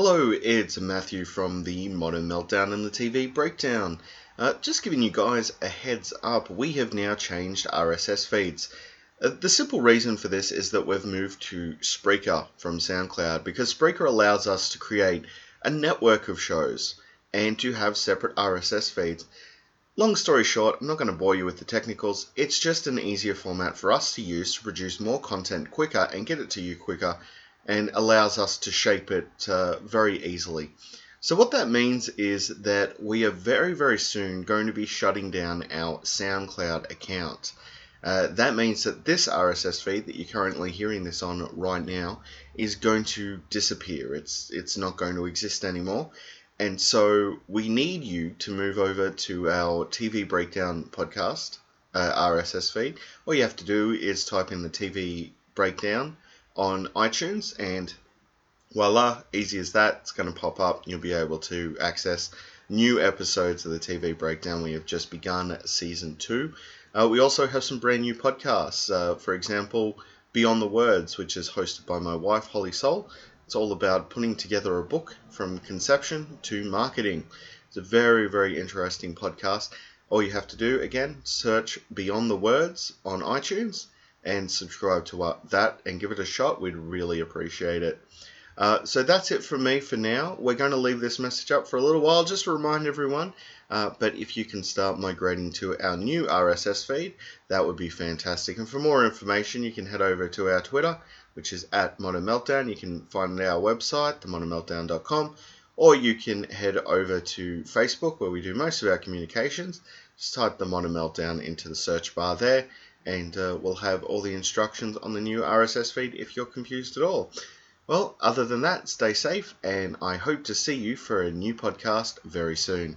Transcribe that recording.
Hello, it's Matthew from the Modern Meltdown and the TV Breakdown. Uh, just giving you guys a heads up, we have now changed RSS feeds. Uh, the simple reason for this is that we've moved to Spreaker from SoundCloud because Spreaker allows us to create a network of shows and to have separate RSS feeds. Long story short, I'm not going to bore you with the technicals, it's just an easier format for us to use to produce more content quicker and get it to you quicker and allows us to shape it uh, very easily. So, what that means is that we are very, very soon going to be shutting down our SoundCloud account. Uh, that means that this RSS feed that you're currently hearing this on right now is going to disappear. It's it's not going to exist anymore, and so we need you to move over to our TV Breakdown podcast uh, RSS feed. All you have to do is type in the TV Breakdown on iTunes, and voila, easy as that. It's going to pop up. You'll be able to access new episodes of the TV Breakdown. We have just begun season two. Uh, we also have some brand new podcasts. Uh, for example, Beyond the Words, which is hosted by my wife, Holly Soul. It's all about putting together a book from conception to marketing. It's a very, very interesting podcast. All you have to do, again, search Beyond the Words on iTunes and subscribe to uh, that and give it a shot. We'd really appreciate it. Uh, so that's it from me for now. We're going to leave this message up for a little while just to remind everyone. Uh, but if you can start migrating to our new RSS feed, that would be fantastic. And for more information, you can head over to our Twitter, which is at Modern Meltdown. You can find our website, themodernmeltdown.com, or you can head over to Facebook, where we do most of our communications. Just type the Modern Meltdown into the search bar there and uh, we'll have all the instructions on the new RSS feed if you're confused at all. Well, other than that, stay safe, and I hope to see you for a new podcast very soon.